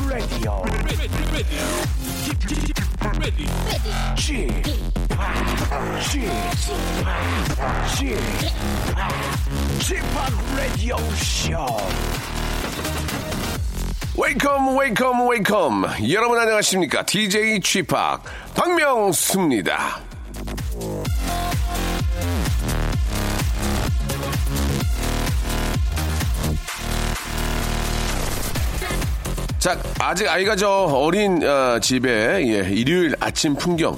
Welcome to the Chip Radio. Chip, Chip, Chip, Radio Show. 웨이컴 웨이컴 웨이컴 여러분 안녕하십니까 DJ 취팍 박명수입니다 자 아직 아이가 저 어린 어, 집에 예, 일요일 아침 풍경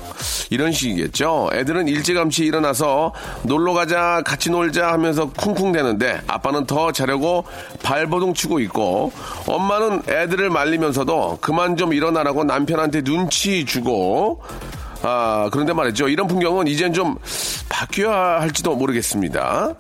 이런 식이겠죠 애들은 일찌감치 일어나서 놀러 가자 같이 놀자 하면서 쿵쿵대는데 아빠는 더 자려고 발버둥 치고 있고 엄마는 애들을 말리면서도 그만 좀 일어나라고 남편한테 눈치 주고 아 그런데 말이죠 이런 풍경은 이젠 좀 바뀌어야 할지도 모르겠습니다.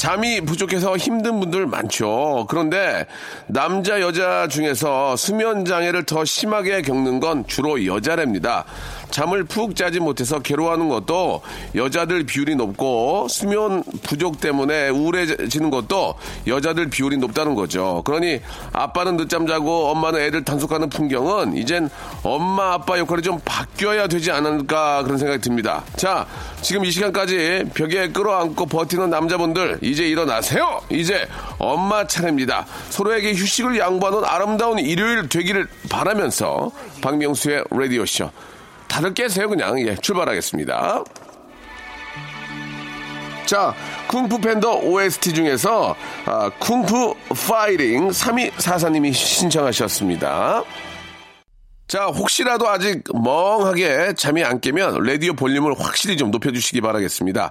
잠이 부족해서 힘든 분들 많죠. 그런데 남자 여자 중에서 수면 장애를 더 심하게 겪는 건 주로 여자랍니다. 잠을 푹 자지 못해서 괴로워하는 것도 여자들 비율이 높고 수면 부족 때문에 우울해지는 것도 여자들 비율이 높다는 거죠. 그러니 아빠는 늦잠 자고 엄마는 애를 단속하는 풍경은 이젠 엄마 아빠 역할이 좀 바뀌어야 되지 않을까 그런 생각이 듭니다. 자, 지금 이 시간까지 벽에 끌어안고 버티는 남자분들 이제 일어나세요. 이제 엄마 차례입니다. 서로에게 휴식을 양보하는 아름다운 일요일 되기를 바라면서 박명수의 라디오 쇼. 다들 깨세요 그냥 예 출발하겠습니다. 자, 쿵푸 팬더 OST 중에서 아, 쿵푸 파이팅 3244님이 신청하셨습니다. 자, 혹시라도 아직 멍하게 잠이 안 깨면 라디오 볼륨을 확실히 좀 높여주시기 바라겠습니다.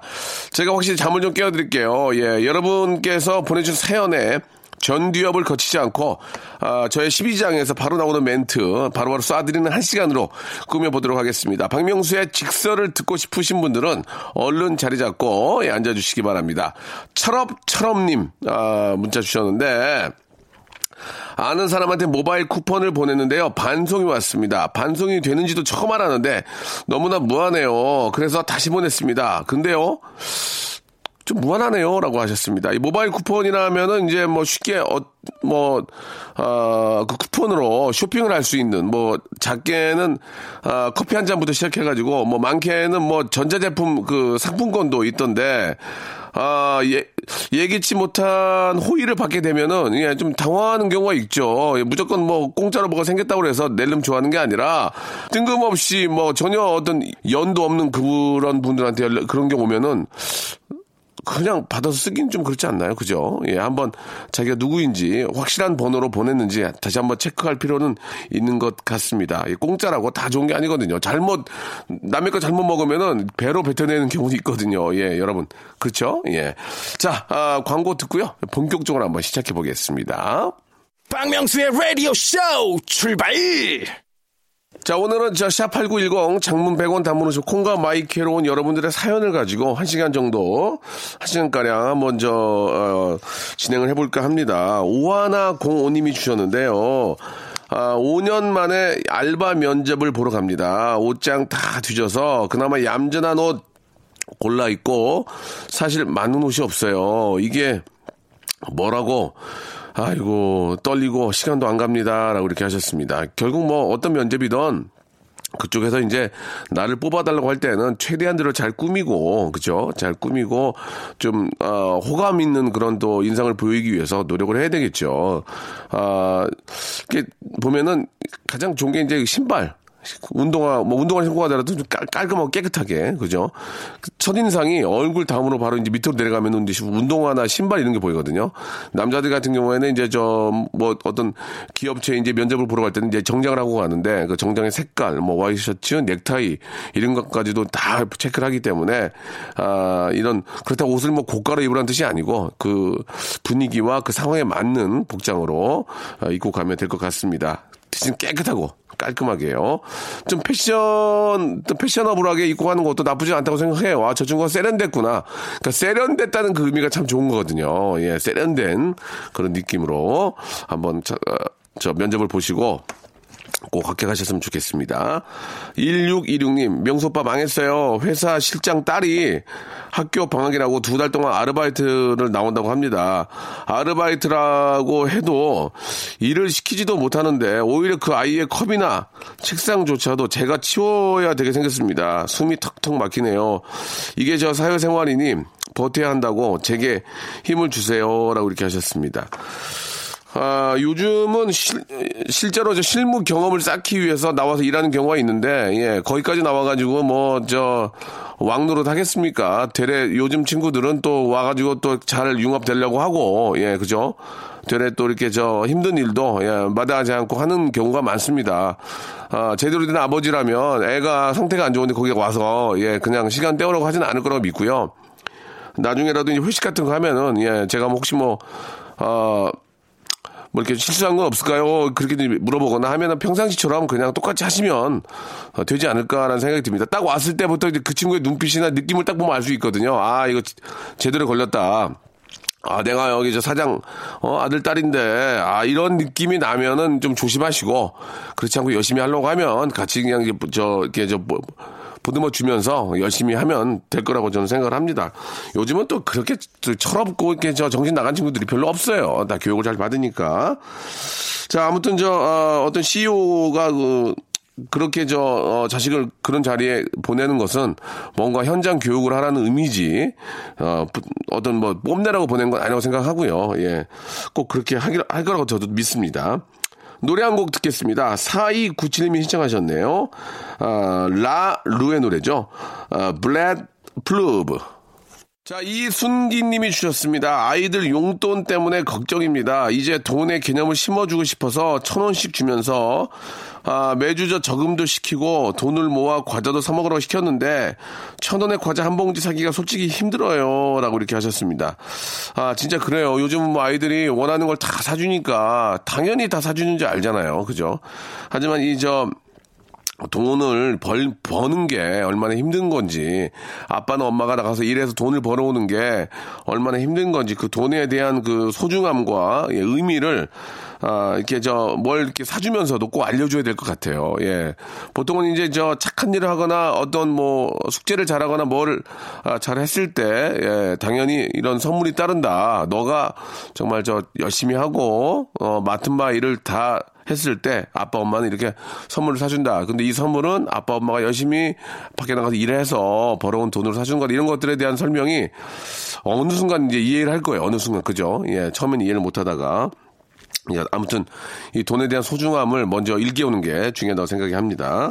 제가 확실히 잠을 좀 깨워드릴게요. 예, 여러분께서 보내준 사연에 전두엽을 거치지 않고 아, 저의 12장에서 바로 나오는 멘트 바로 바로 쏴드리는 한 시간으로 꾸며보도록 하겠습니다. 박명수의 직설을 듣고 싶으신 분들은 얼른 자리 잡고 예, 앉아주시기 바랍니다. 철업철업님 아, 문자 주셨는데 아는 사람한테 모바일 쿠폰을 보냈는데요. 반송이 왔습니다. 반송이 되는지도 처음 알았는데 너무나 무하네요. 그래서 다시 보냈습니다. 근데요. 좀 무한하네요. 라고 하셨습니다. 이 모바일 쿠폰이라 하면은 이제 뭐 쉽게, 어, 뭐, 어, 그 쿠폰으로 쇼핑을 할 수 있는, 뭐, 작게는, 어, 커피 한 잔부터 시작해가지고, 뭐, 많게는 뭐, 전자제품 그 상품권도 있던데, 아, 예, 예기치 못한 호의를 받게 되면은, 예, 좀 당황하는 경우가 있죠. 예, 무조건 뭐, 공짜로 뭐가 생겼다고 해서 낼름 좋아하는 게 아니라, 뜬금없이 뭐, 전혀 어떤 연도 없는 그런 분들한테 그런 게 오면은, 그냥 받아서 쓰긴 좀 그렇지 않나요? 그죠? 예, 한번 자기가 누구인지 확실한 번호로 보냈는지 다시 한번 체크할 필요는 있는 것 같습니다. 예, 공짜라고 다 좋은 게 아니거든요. 잘못, 남의 거 잘못 먹으면은 배로 뱉어내는 경우도 있거든요. 예, 여러분. 그렇죠? 예. 자, 아, 광고 듣고요. 본격적으로 한번 시작해 보겠습니다. 박명수의 라디오 쇼 출발! 자, 오늘은 저 샵8910 장문 100원 단문으로 콩과 마이크로 온 여러분들의 사연을 가지고 1시간 정도, 1시간가량 먼저, 어, 진행을 해볼까 합니다. 오하나 05님이 주셨는데요. 아, 5년 만에 알바 면접을 보러 갑니다. 옷장 다 뒤져서 그나마 얌전한 옷 골라 입고 사실 맞는 옷이 없어요. 이게 뭐라고 아이고 떨리고 시간도 안 갑니다라고 이렇게 하셨습니다. 결국 뭐 어떤 면접이든 그쪽에서 이제 나를 뽑아달라고 할 때는 최대한대로 잘 꾸미고 그죠? 잘 꾸미고 좀 어, 호감 있는 그런 또 인상을 보이기 위해서 노력을 해야 되겠죠. 아 이렇게 보면은 가장 좋은 게 이제 신발 운동화, 뭐 운동화 신고 가더라도 좀 깔, 깔끔하고 깨끗하게, 그죠? 첫인상이 얼굴 다음으로 바로 이제 밑으로 내려가면 이제 운동화나 신발 이런 게 보이거든요. 남자들 같은 경우에는 이제 저, 뭐 어떤 기업체 이제 면접을 보러 갈 때는 이제 정장을 하고 가는데 그 정장의 색깔, 뭐 와이셔츠, 넥타이 이런 것까지도 다 체크를 하기 때문에 아, 이런 그렇다고 옷을 뭐 고가로 입으라는 뜻이 아니고 그 분위기와 그 상황에 맞는 복장으로 아, 입고 가면 될 것 같습니다. 대신 깨끗하고 깔끔하게요. 좀 패션, 또 패셔너블하게 입고 가는 것도 나쁘지 않다고 생각해요. 아, 저 친구가 세련됐구나. 그러니까 세련됐다는 그 의미가 참 좋은 거거든요. 예, 세련된 그런 느낌으로 한번 저, 어, 저 면접을 보시고 꼭 합격하셨으면 좋겠습니다. 1626님, 명소빠 망했어요. 회사 실장 딸이 학교 방학이라고 두 달 동안 아르바이트를 나온다고 합니다. 아르바이트라고 해도 일을 시키지도 못하는데 오히려 그 아이의 컵이나 책상조차도 제가 치워야 되게 생겼습니다. 숨이 턱턱 막히네요. 이게 저 사회생활이니 버텨야 한다고 제게 힘을 주세요. 라고 이렇게 하셨습니다. 아, 요즘은 실, 실제로 저 실무 경험을 쌓기 위해서 나와서 일하는 경우가 있는데, 예, 거기까지 나와가지고 뭐, 저, 왕노릇 하겠습니까? 되레 요즘 친구들은 또 와가지고 또 잘 융합되려고 하고, 예, 그죠? 되레 또 이렇게 저 힘든 일도, 예, 마다하지 않고 하는 경우가 많습니다. 아, 제대로 된 아버지라면 애가 상태가 안 좋은데 거기 와서, 예, 그냥 시간 때우라고 하지는 않을 거라고 믿고요. 나중에라도 이제 회식 같은 거 하면은, 예, 제가 뭐 혹시 뭐, 어, 뭐 이렇게 실수한 건 없을까요? 그렇게 물어보거나 하면은 평상시처럼 그냥 똑같이 하시면 어, 되지 않을까라는 생각이 듭니다. 딱 왔을 때부터 이제 그 친구의 눈빛이나 느낌을 딱 보면 알 수 있거든요. 아, 이거 제대로 걸렸다. 아, 내가 여기 저 사장, 어, 아들, 딸인데, 아, 이런 느낌이 나면은 좀 조심하시고, 그렇지 않고 열심히 하려고 하면 같이 그냥, 저, 이렇게 저, 뭐, 보듬어 주면서 열심히 하면 될 거라고 저는 생각을 합니다. 요즘은 또 그렇게 철없고 이렇게 저 정신 나간 친구들이 별로 없어요. 다 교육을 잘 받으니까. 자, 아무튼 저, 어, 어떤 CEO가 그, 그렇게 저 어, 자식을 그런 자리에 보내는 것은 뭔가 현장 교육을 하라는 의미지 어, 어떤 뭐 뽐내라고 보낸 건 아니라고 생각하고요. 예, 꼭 그렇게 하기 할 거라고 저도 믿습니다. 노래 한 곡 듣겠습니다. 4297님이 신청하셨네요. 아, 라 루의 노래죠. 아, Bulletproof. 자, 이순기님이 주셨습니다. 아이들 용돈 때문에 걱정입니다. 이제 돈의 개념을 심어주고 싶어서 천 원씩 주면서 아, 매주 저 저금도 시키고 돈을 모아 과자도 사 먹으라고 시켰는데 천 원의 과자 한 봉지 사기가 솔직히 힘들어요라고 이렇게 하셨습니다. 아 진짜 그래요. 요즘 뭐 아이들이 원하는 걸 다 사주니까 당연히 다 사주는지 알잖아요. 그죠? 하지만 이저 돈을 벌, 버는 게 얼마나 힘든 건지, 아빠는 엄마가 나가서 일해서 돈을 벌어오는 게 얼마나 힘든 건지, 그 돈에 대한 그 소중함과 예, 의미를, 아, 이렇게 저, 뭘 이렇게 사주면서도 꼭 알려줘야 될 것 같아요. 예. 보통은 이제 저 착한 일을 하거나 어떤 뭐 숙제를 잘하거나 뭘 아, 잘했을 때, 예, 당연히 이런 선물이 따른다. 너가 정말 저 열심히 하고, 어, 맡은 바 일을 다 했을 때 아빠 엄마는 이렇게 선물을 사준다. 근데 이 선물은 아빠 엄마가 열심히 밖에 나가서 일해서 벌어온 돈으로 사준 거다. 이런 것들에 대한 설명이 어느 순간 이제 이해를 할 거예요. 어느 순간 그죠? 예, 처음에는 이해를 못 하다가 아무튼 이 돈에 대한 소중함을 먼저 일깨우는 게 중요하다고 생각이 합니다.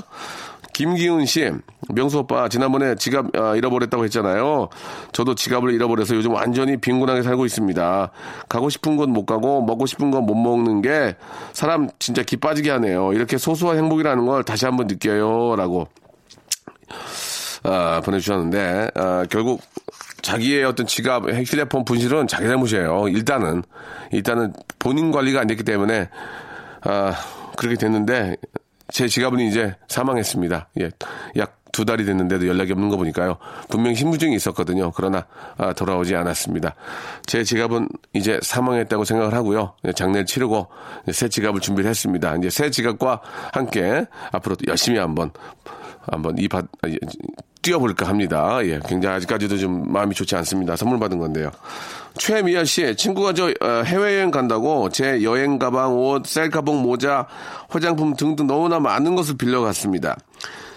김기훈 씨, 명수 오빠, 지난번에 지갑 아, 잃어버렸다고 했잖아요. 저도 지갑을 잃어버려서 요즘 완전히 빈곤하게 살고 있습니다. 가고 싶은 곳 못 가고 먹고 싶은 건 못 먹는 게 사람 진짜 기 빠지게 하네요. 이렇게 소소한 행복이라는 걸 다시 한번 느껴요. 라고 아, 보내주셨는데, 아, 결국 자기의 어떤 지갑, 휴대폰 분실은 자기 잘못이에요. 일단은. 일단은 본인 관리가 안 됐기 때문에, 아, 그렇게 됐는데, 제 지갑은 이제 사망했습니다. 예. 약 두 달이 됐는데도 연락이 없는 거 보니까요. 분명 신분증이 있었거든요. 그러나 아, 돌아오지 않았습니다. 제 지갑은 이제 사망했다고 생각을 하고요. 예, 장례를 치르고 새 지갑을 준비를 했습니다. 이제 새 지갑과 함께 앞으로도 열심히 한번 한번 이 바, 아, 뛰어볼까 합니다. 예, 굉장히 아직까지도 좀 마음이 좋지 않습니다. 선물 받은 건데요. 최미아 씨, 친구가 저 어, 해외여행 간다고 제 여행 가방, 옷, 셀카봉, 모자, 화장품 등등 너무나 많은 것을 빌려갔습니다.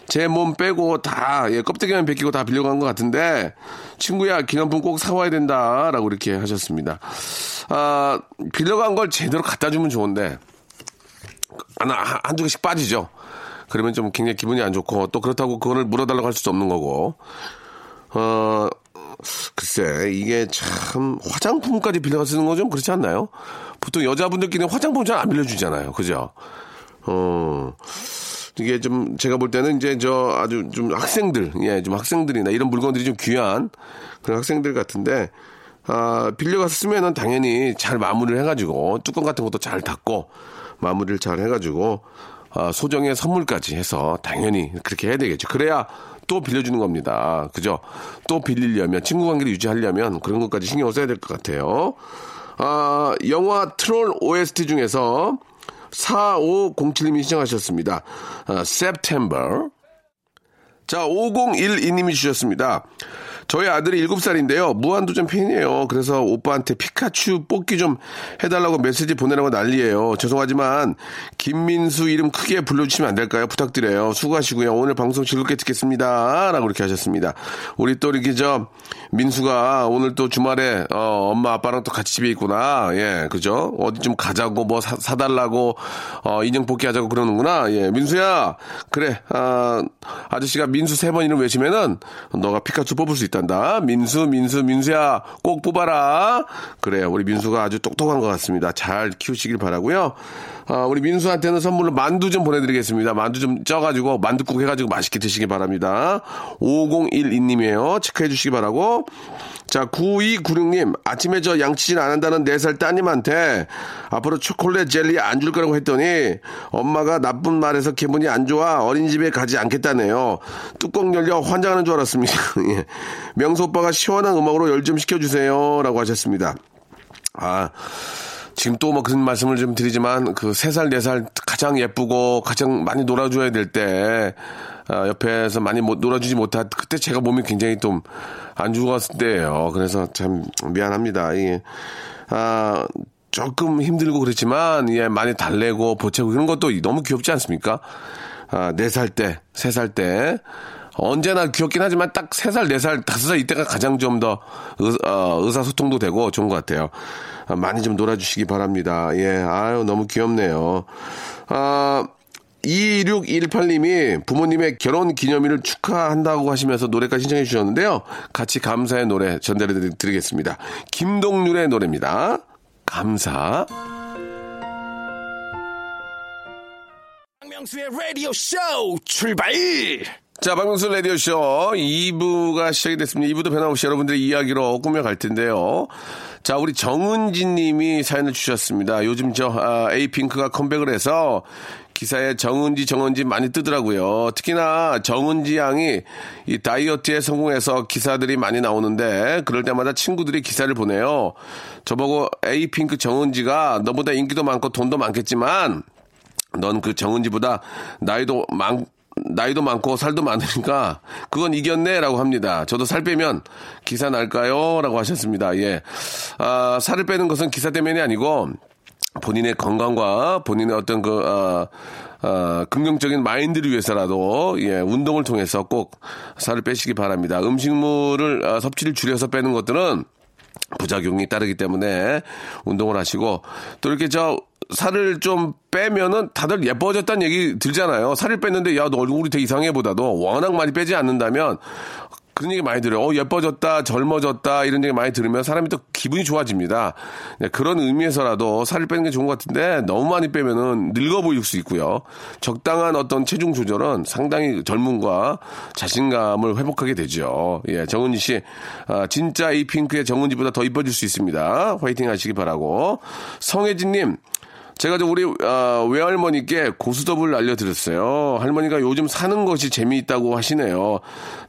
제 몸 빼고 다, 예, 껍데기만 벗기고 다 빌려간 것 같은데, 친구야, 기념품 꼭 사와야 된다. 라고 이렇게 하셨습니다. 아, 빌려간 걸 제대로 갖다 주면 좋은데, 하나, 한두 개씩 빠지죠. 그러면 좀 굉장히 기분이 안 좋고, 또 그렇다고 그거를 물어달라고 할 수도 없는 거고, 어, 글쎄, 이게 참, 화장품까지 빌려가 쓰는 건좀 그렇지 않나요? 보통 여자분들끼리는 화장품 잘 안 빌려주잖아요. 그죠? 어, 이게 좀, 제가 볼 때는 이제 저 아주 좀 학생들, 예, 좀 학생들이나 이런 물건들이 좀 귀한 그런 학생들 같은데, 아, 빌려가서 쓰면은 당연히 잘 마무리를 해가지고, 뚜껑 같은 것도 잘 닫고, 마무리를 잘 해가지고, 아, 소정의 선물까지 해서 당연히 그렇게 해야 되겠죠. 그래야 또 빌려주는 겁니다. 그죠? 또 빌리려면, 친구 관계를 유지하려면 그런 것까지 신경을 써야 될 것 같아요. 아, 영화 트롤 OST 중에서 4507님이 신청하셨습니다. 아, September. 자, 5012님이 주셨습니다. 저희 아들이 7살인데요. 무한도전 팬이에요. 그래서 오빠한테 피카츄 뽑기 좀 해달라고 메시지 보내라고 난리예요. 죄송하지만 김민수 이름 크게 불러주시면 안 될까요? 부탁드려요. 수고하시고요. 오늘 방송 즐겁게 듣겠습니다. 라고 이렇게 하셨습니다. 우리 또 이렇게 저 민수가 오늘 또 주말에 어, 엄마 아빠랑 또 같이 집에 있구나. 예, 그죠? 어디 좀 가자고 뭐 사, 사달라고 어, 인형 뽑기 하자고 그러는구나. 예, 민수야. 그래. 아, 아저씨가 민수 세 번 이름 외치면은 너가 피카츄 뽑을 수 있단다. 민수, 민수, 민수야. 꼭 뽑아라. 그래. 우리 민수가 아주 똑똑한 것 같습니다. 잘 키우시길 바라고요. 아, 우리 민수한테는 선물로 만두 좀 보내드리겠습니다. 만두 좀 쪄가지고 만두국 해가지고 맛있게 드시기 바랍니다. 5012님이에요. 체크해 주시기 바라고. 자, 9296님, 아침에 저 양치질 안 한다는 4살 따님한테 앞으로 초콜릿 젤리 안 줄 거라고 했더니 엄마가 나쁜 말해서 기분이 안 좋아 어린이집에 가지 않겠다네요. 뚜껑 열려 환장하는 줄 알았습니다. 예. 명수 오빠가 시원한 음악으로 열 좀 시켜주세요. 라고 하셨습니다. 아. 지금 또 뭐 그런 말씀을 좀 드리지만 그세살네살 가장 예쁘고 가장 많이 놀아줘야 될 때 아, 옆에서 많이 못 놀아주지 못한 그때 제가 몸이 굉장히 좀 안 좋았을 때예요. 그래서 참 미안합니다. 이게 아 조금 힘들고 그렇지만 예 많이 달래고 보채고 그런 것도 너무 귀엽지 않습니까? 아, 네살 때, 세살 때. 언제나 귀엽긴 하지만 딱세 살, 네 살, 다섯 살 이때가 가장 좀더 어, 의사소통도 되고 좋은 것 같아요. 아, 많이 좀 놀아주시기 바랍니다. 예, 아유, 너무 귀엽네요. 아, 2618님이 부모님의 결혼 기념일을 축하한다고 하시면서 노래까지 신청해 주셨는데요. 같이 감사의 노래 전달해 드리겠습니다. 김동률의 노래입니다. 감사. 박명수의 라디오 쇼 출발! 자, 박명수 라디오쇼 2부가 시작이 됐습니다. 2부도 변함없이 여러분들의 이야기로 꾸며갈 텐데요. 자, 우리 정은지 님이 사연을 주셨습니다. 요즘 저, 아, 에이핑크가 컴백을 해서 기사에 정은지, 정은지 많이 뜨더라고요. 특히나 정은지 양이 이 다이어트에 성공해서 기사들이 많이 나오는데 그럴 때마다 친구들이 기사를 보내요. 저보고 에이핑크 정은지가 너보다 인기도 많고 돈도 많겠지만 넌 그 정은지보다 나이도 많, 나이도 많고 살도 많으니까 그건 이겼네라고 합니다. 저도 살 빼면 기사 날까요?라고 하셨습니다. 예, 아, 살을 빼는 것은 기사 때문이 아니고 본인의 건강과 본인의 어떤 그 아, 아, 긍정적인 마인드를 위해서라도 예, 운동을 통해서 꼭 살을 빼시기 바랍니다. 음식물을 아, 섭취를 줄여서 빼는 것들은 부작용이 따르기 때문에 운동을 하시고 또 이렇게 저 살을 좀 빼면은 다들 예뻐졌다는 얘기 들잖아요. 살을 뺐는데 야 너 얼굴이 되게 이상해 보다도 워낙 많이 빼지 않는다면 그런 얘기 많이 들어요. 어, 예뻐졌다, 젊어졌다, 이런 얘기 많이 들으면 사람이 또 기분이 좋아집니다. 네, 그런 의미에서라도 살을 빼는 게 좋은 것 같은데 너무 많이 빼면은 늙어 보일 수 있고요. 적당한 어떤 체중 조절은 상당히 젊음과 자신감을 회복하게 되죠. 예, 정은지 씨, 아, 진짜 이 핑크의 정은지보다 더 이뻐질 수 있습니다. 화이팅 하시기 바라고. 성혜진님, 제가 좀 우리 어, 외할머니께 고수톱을 알려드렸어요. 할머니가 요즘 사는 것이 재미있다고 하시네요.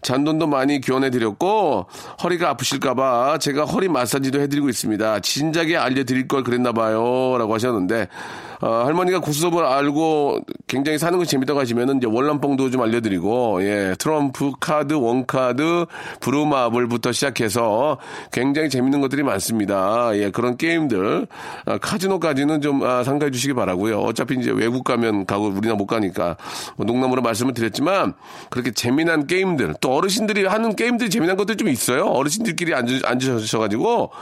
잔돈도 많이 교환해드렸고 허리가 아프실까봐 제가 허리 마사지도 해드리고 있습니다. 진작에 알려드릴 걸 그랬나봐요 라고 하셨는데 어, 할머니가 고수톱을 알고 굉장히 사는 것이 재밌다고 하시면은 이제 월남뽕도 좀 알려드리고 예 트럼프 카드, 원카드, 브루마블부터 시작해서 굉장히 재밌는 것들이 많습니다. 예 그런 게임들 아, 카지노까지는 좀 아, 상가해 주시기 바라고요. 어차피 이제 외국 가면 가고 우리나라 못 가니까 뭐 농담으로 말씀을 드렸지만 그렇게 재미난 게임들 또 어르신들이 하는 게임들이 재미난 것들이 좀 있어요. 어르신들끼리 앉으, 앉으셔가지고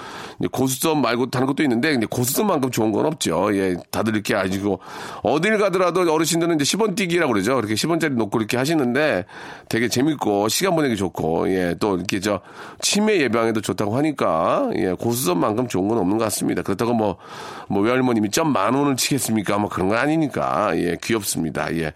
고수톱 말고 다른 것도 있는데 근데 고수톱만큼 좋은 건 없죠. 예 다들 이렇게 이렇 게 아시고 어딜 가더라도 어르신들은 이제 10원 뛰기라고 그러죠. 이렇게 10원짜리 놓고 이렇게 하시는데 되게 재밌고 시간 보내기 좋고 예, 또 이렇게 저 치매 예방에도 좋다고 하니까 예, 고수점만큼 좋은 건 없는 것 같습니다. 그렇다고 뭐, 뭐 외할머님이 점 만 원을 치겠습니까? 뭐 그런 건 아니니까 예, 귀엽습니다. 예.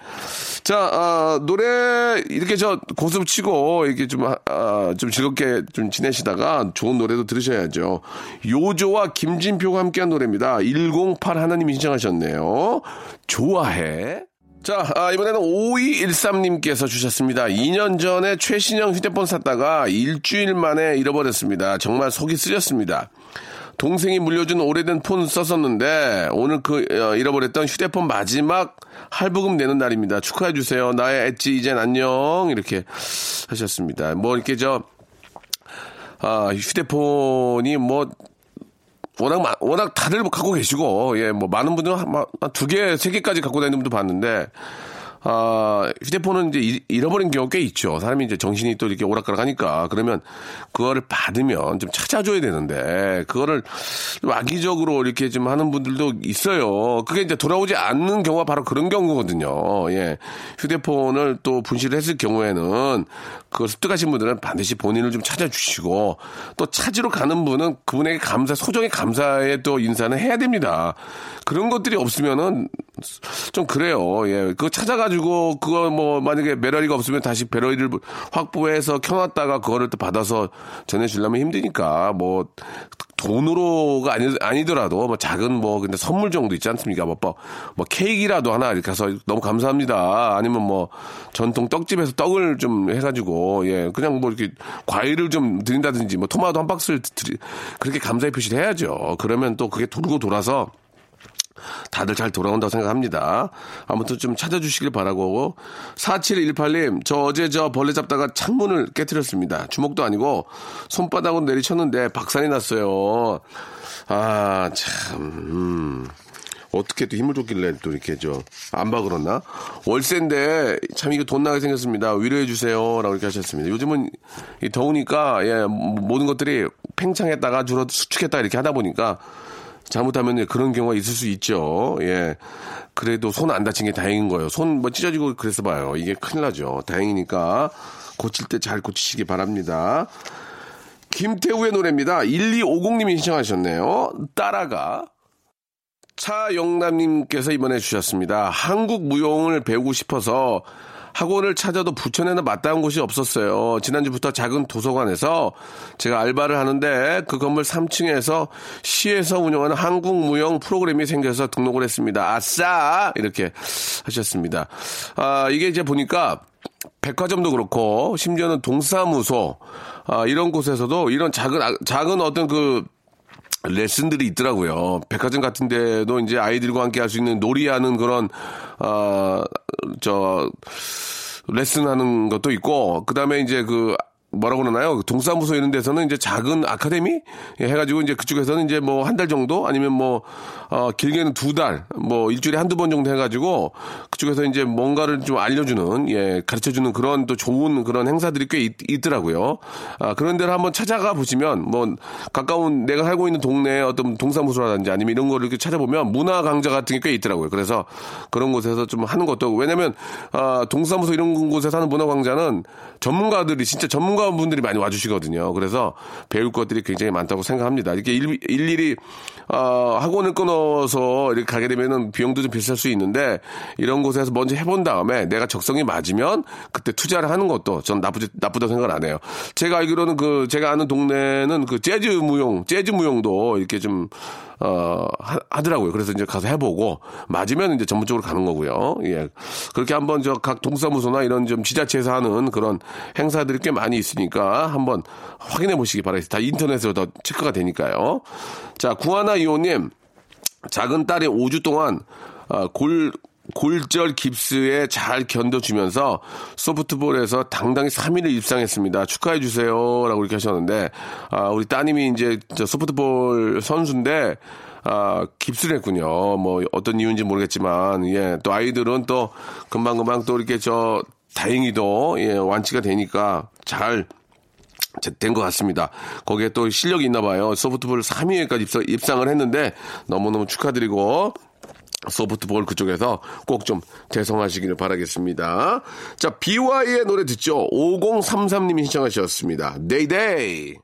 자, 아, 노래 이렇게 저 고수 치고 이렇게 좀, 아, 좀 즐겁게 좀 지내시다가 좋은 노래도 들으셔야죠. 요조와 김진표가 함께한 노래입니다. 108 하나님이 신청하셨 네요. 좋아해. 자, 아, 이번에는 5213님께서 주셨습니다. 2년 전에 최신형 휴대폰 샀다가 일주일 만에 잃어버렸습니다. 정말 속이 쓰렸습니다. 동생이 물려준 오래된 폰 썼었는데 오늘 그 어, 잃어버렸던 휴대폰 마지막 할부금 내는 날입니다. 축하해 주세요. 나의 엣지 이젠 안녕 이렇게 하셨습니다. 뭐 이렇게 저 아, 휴대폰이 뭐 워낙 워낙 다들 갖고 계시고 예 뭐 많은 분들은 한두 개, 세 개까지 갖고 다니는 분도 봤는데 아, 휴대폰은 이제 잃어버린 경우가 꽤 있죠. 사람이 이제 정신이 또 이렇게 오락가락 하니까. 그러면 그거를 받으면 좀 찾아줘야 되는데, 그거를 좀 악의적으로 이렇게 좀 하는 분들도 있어요. 그게 이제 돌아오지 않는 경우가 바로 그런 경우거든요. 예. 휴대폰을 또 분실을 했을 경우에는 그걸 습득하신 분들은 반드시 본인을 좀 찾아주시고 또 찾으러 가는 분은 그분에게 감사, 소정의 감사의 또 인사는 해야 됩니다. 그런 것들이 없으면은 좀 그래요. 예. 그거 찾아가지고 그거 뭐 만약에 배럴리가 없으면 다시 배럴리를 확보해서 켜놨다가 그거를 또 받아서 전해주려면 힘드니까 뭐 돈으로가 아니, 아니더라도 뭐 작은 뭐 근데 선물 정도 있지 않습니까? 뭐, 뭐, 뭐 케이크라도 하나 이렇게 해서 너무 감사합니다. 아니면 뭐 전통 떡집에서 떡을 좀 해가지고 예 그냥 뭐 이렇게 과일을 좀 드린다든지 뭐 토마토 한 박스를 드리 그렇게 감사의 표시를 해야죠. 그러면 또 그게 돌고 돌아서 다들 잘 돌아온다고 생각합니다. 아무튼 좀 찾아주시길 바라고. 4718님, 저 어제 저 벌레 잡다가 창문을 깨뜨렸습니다. 주먹도 아니고 손바닥으로 내리쳤는데 박산이 났어요. 아, 참, 음. 어떻게 또 힘을 줬길래 또 이렇게 저안 박으렀나? 월세인데 참 이거 돈 나게 생겼습니다. 위로해 주세요라고 이렇게 하셨습니다. 요즘은 더우니까 예 모든 것들이 팽창했다가 줄어 수축했다 이렇게 하다 보니까 잘못하면 그런 경우가 있을 수 있죠. 예. 그래도 손 안 다친 게 다행인 거예요. 손 뭐 찢어지고 그래서 봐요. 이게 큰일 나죠. 다행이니까 고칠 때 잘 고치시기 바랍니다. 김태우의 노래입니다. 1250님이 신청하셨네요. 따라가. 차영남님께서 이번에 주셨습니다. 한국 무용을 배우고 싶어서 학원을 찾아도 부천에는 마땅한 곳이 없었어요. 지난주부터 작은 도서관에서 제가 알바를 하는데 그 건물 3층에서 시에서 운영하는 한국 무용 프로그램이 생겨서 등록을 했습니다. 아싸! 이렇게 하셨습니다. 아, 이게 이제 보니까 백화점도 그렇고 심지어는 동사무소 아, 이런 곳에서도 이런 작은 아, 작은 어떤 그 레슨들이 있더라고요. 백화점 같은 데도 이제 아이들과 함께 할 수 있는 놀이하는 그런, 어, 저, 레슨하는 것도 있고, 그 다음에 이제 그 뭐라고 그러나요? 동사무소 이런 데서는 이제 작은 아카데미 해가지고 이제 그쪽에서는 이제 뭐 한 달 정도 아니면 뭐, 어, 길게는 두 달, 뭐 일주일에 한두 번 정도 해가지고 그쪽에서 이제 뭔가를 좀 알려주는, 예, 가르쳐주는 그런 또 좋은 그런 행사들이 꽤 있, 더라고요 아, 그런 데를 한번 찾아가 보시면 뭐 가까운 내가 살고 있는 동네에 어떤 동사무소라든지 아니면 이런 거를 이렇게 찾아보면 문화 강좌 같은 게 꽤 있더라고요. 그래서 그런 곳에서 좀 하는 것도 왜냐면, 아, 동사무소 이런 곳에서 하는 문화 강좌는 전문가들이 진짜 전문가 분들이 많이 와주시거든요. 그래서 배울 것들이 굉장히 많다고 생각합니다. 이렇게 일, 일일이 어, 학원을 끊어서 이렇게 가게 되면은 비용도 좀 비쌀 수 있는데 이런 곳에서 먼저 해본 다음에 내가 적성이 맞으면 그때 투자를 하는 것도 전 나쁘지 나쁘다고 생각을 안 해요. 제가 알기로는 그 제가 아는 동네는 그 재즈 무용, 재즈 무용도 이렇게 좀 어, 하, 더라고요 그래서 이제 가서 해보고 맞으면 이제 전문적으로 가는 거고요. 예. 그렇게 한번 저 각 동사무소나 이런 좀 지자체에서 하는 그런 행사들이 꽤 많이 있 으니까 한번 확인해 보시기 바라겠습니다. 다 인터넷으로 더 체크가 되니까요. 자, 구하나 이호님, 작은 딸이 5주 동안 어, 골 골절 깁스에 잘 견뎌주면서 소프트볼에서 당당히 3위를 입상했습니다. 축하해 주세요라고 이렇게 하셨는데 아, 우리 따님이 이제 소프트볼 선수인데 아, 깁스를 했군요. 뭐 어떤 이유인지 모르겠지만 예, 또 아이들은 또 금방금방 또 이렇게 저 다행히도 예, 완치가 되니까 잘 된것 같습니다. 거기에 또 실력이 있나 봐요. 소프트볼 3위에까지 입상, 입상 을 했는데 너무너무 축하드리고 소프트볼 그쪽에서 꼭 좀 대성하시기를 바라겠습니다. 자, 비와이의 노래 듣죠. 5033님이 신청하셨습니다. Day Day.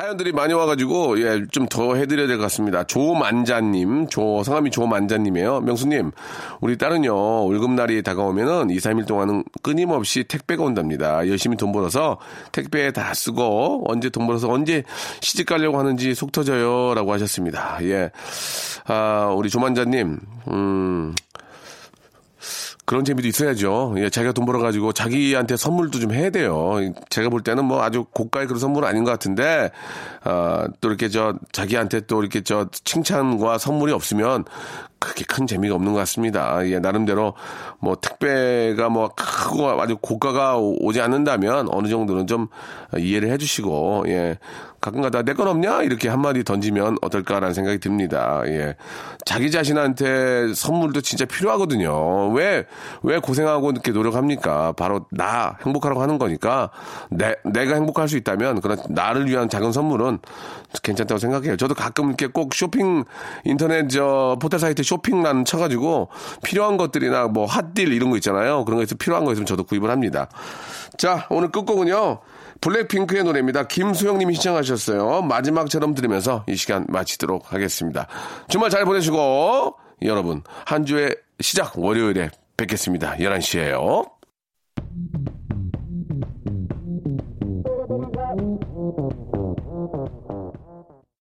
사연들이 많이 와가지고 예 좀 더 해드려야 될 것 같습니다. 조만자님, 조 성함이 조만자님이에요. 명수님, 우리 딸은요 월급날이 다가오면은 2, 3일 동안은 끊임없이 택배가 온답니다. 열심히 돈 벌어서 택배에 다 쓰고 언제 돈 벌어서 언제 시집 가려고 하는지 속 터져요라고 하셨습니다. 예, 아 우리 조만자님, 음. 그런 재미도 있어야죠. 예, 자기가 돈 벌어가지고 자기한테 선물도 좀 해야 돼요. 제가 볼 때는 뭐 아주 고가의 그런 선물은 아닌 것 같은데, 아, 또 이렇게 저 자기한테 또 이렇게 저 칭찬과 선물이 없으면 그렇게 큰 재미가 없는 것 같습니다. 예, 나름대로 뭐 택배가 뭐 크고 아주 고가가 오지 않는다면 어느 정도는 좀 이해를 해주시고, 예, 가끔가다 내 건 없냐 이렇게 한마디 던지면 어떨까라는 생각이 듭니다. 예, 자기 자신한테 선물도 진짜 필요하거든요. 왜왜 고생하고 이렇게 노력합니까? 바로 나 행복하라고 하는 거니까 내 내가 행복할 수 있다면 그런 나를 위한 작은 선물은 괜찮다고 생각해요. 저도 가끔 이렇게 꼭 쇼핑 인터넷 저 포털 사이트 쇼핑란 쳐가지고 필요한 것들이나 뭐 핫딜 이런 거 있잖아요. 그런 거 있으면 필요한 거 있으면 저도 구입을 합니다. 자 오늘 끝곡은요. 블랙핑크의 노래입니다. 김수영님이 시청하셨어요. 마지막처럼 들으면서 이 시간 마치도록 하겠습니다. 주말 잘 보내시고 여러분 한 주의 시작 월요일에 뵙겠습니다. 11시에요.